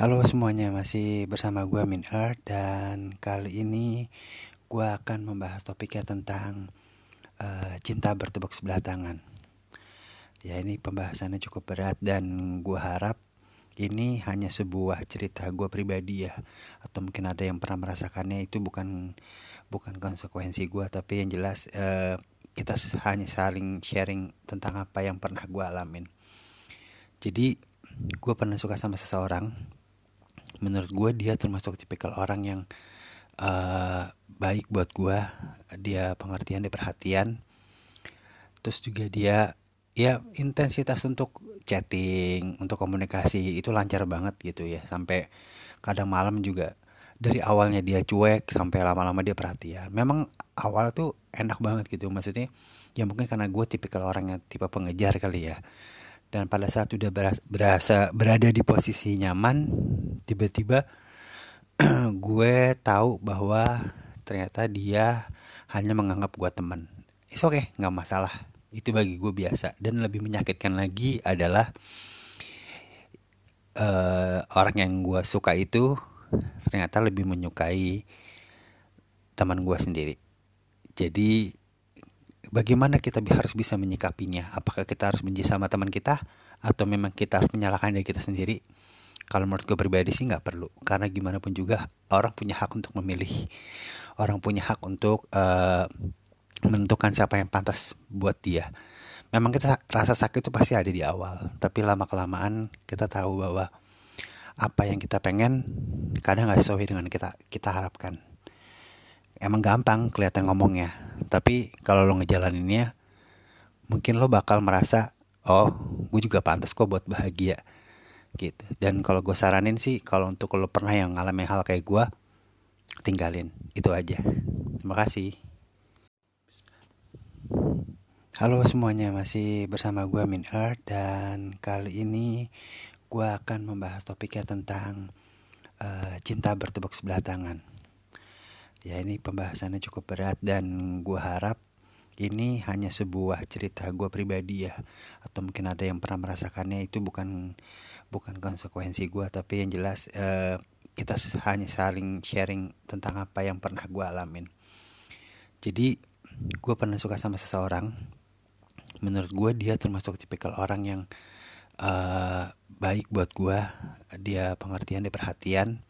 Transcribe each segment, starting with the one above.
Halo semuanya, masih bersama gue Min Earth dan kali ini gue akan membahas topiknya tentang uh, cinta bertepuk sebelah tangan. Ya ini pembahasannya cukup berat dan gue harap ini hanya sebuah cerita gue pribadi ya atau mungkin ada yang pernah merasakannya itu bukan bukan konsekuensi gue tapi yang jelas uh, kita hanya saling sharing tentang apa yang pernah gue alamin. Jadi gue pernah suka sama seseorang menurut gue dia termasuk tipikal orang yang uh, baik buat gue dia pengertian dia perhatian. Terus juga dia ya intensitas untuk chatting untuk komunikasi itu lancar banget gitu ya. Sampai kadang malam juga dari awalnya dia cuek sampai lama-lama dia perhatian. Memang awal tuh enak banget gitu. Maksudnya ya mungkin karena gue tipikal orang yang tipe pengejar kali ya dan pada saat udah berasa berada di posisi nyaman tiba-tiba gue tahu bahwa ternyata dia hanya menganggap gue teman. Is oke okay, nggak masalah. Itu bagi gue biasa. Dan lebih menyakitkan lagi adalah uh, orang yang gue suka itu ternyata lebih menyukai teman gue sendiri. Jadi bagaimana kita harus bisa menyikapinya? Apakah kita harus benci sama teman kita atau memang kita harus menyalahkan diri kita sendiri? Kalau menurut gue pribadi sih nggak perlu, karena gimana pun juga orang punya hak untuk memilih, orang punya hak untuk uh, menentukan siapa yang pantas buat dia. Memang kita rasa sakit itu pasti ada di awal, tapi lama kelamaan kita tahu bahwa apa yang kita pengen kadang nggak sesuai dengan kita kita harapkan emang gampang kelihatan ngomongnya tapi kalau lo ngejalaninnya mungkin lo bakal merasa oh gue juga pantas kok buat bahagia gitu. Dan kalau gue saranin sih kalau untuk lo pernah yang ngalamin hal kayak gue tinggalin. Itu aja. Terima kasih. Halo semuanya, masih bersama gue Min Earth dan kali ini gue akan membahas topiknya tentang uh, cinta bertepuk sebelah tangan ya ini pembahasannya cukup berat dan gue harap ini hanya sebuah cerita gue pribadi ya. Atau mungkin ada yang pernah merasakannya itu bukan bukan konsekuensi gue tapi yang jelas uh, kita hanya saling sharing tentang apa yang pernah gue alamin. Jadi gue pernah suka sama seseorang. Menurut gue dia termasuk tipikal orang yang uh, baik buat gue dia pengertian dia perhatian.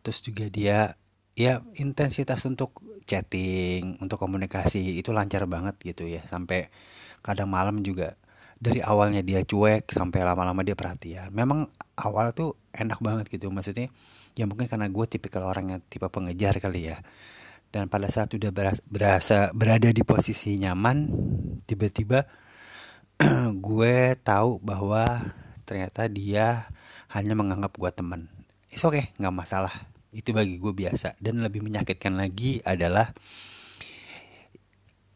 Terus juga dia ya intensitas untuk chatting untuk komunikasi itu lancar banget gitu ya. Sampai kadang malam juga dari awalnya dia cuek sampai lama-lama dia perhatian. Memang awal tuh enak banget gitu maksudnya ya mungkin karena gue tipikal orang yang tipe pengejar kali ya. Dan pada saat udah berasa berada di posisi nyaman tiba-tiba gue tahu bahwa ternyata dia hanya menganggap gue teman. Is oke okay, nggak masalah itu bagi gue biasa. Dan lebih menyakitkan lagi adalah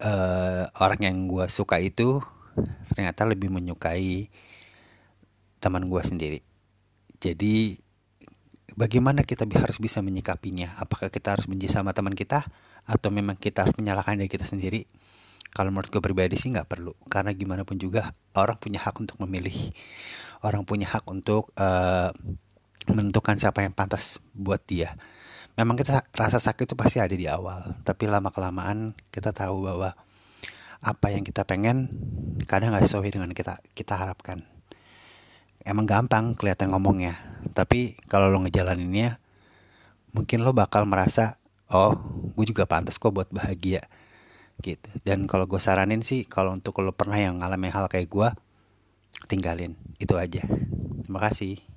uh, orang yang gue suka itu ternyata lebih menyukai teman gue sendiri. Jadi bagaimana kita harus bisa menyikapinya? Apakah kita harus benci sama teman kita atau memang kita harus menyalahkan diri kita sendiri? Kalau menurut gue pribadi sih nggak perlu. Karena gimana pun juga orang punya hak untuk memilih. Orang punya hak untuk uh, menentukan siapa yang pantas buat dia. Memang kita rasa sakit itu pasti ada di awal, tapi lama kelamaan kita tahu bahwa apa yang kita pengen kadang nggak sesuai dengan kita kita harapkan. Emang gampang kelihatan ngomongnya, tapi kalau lo ngejalaninnya, mungkin lo bakal merasa, oh, gue juga pantas kok buat bahagia, gitu. Dan kalau gue saranin sih, kalau untuk lo pernah yang ngalamin hal kayak gue, tinggalin, itu aja. Terima kasih.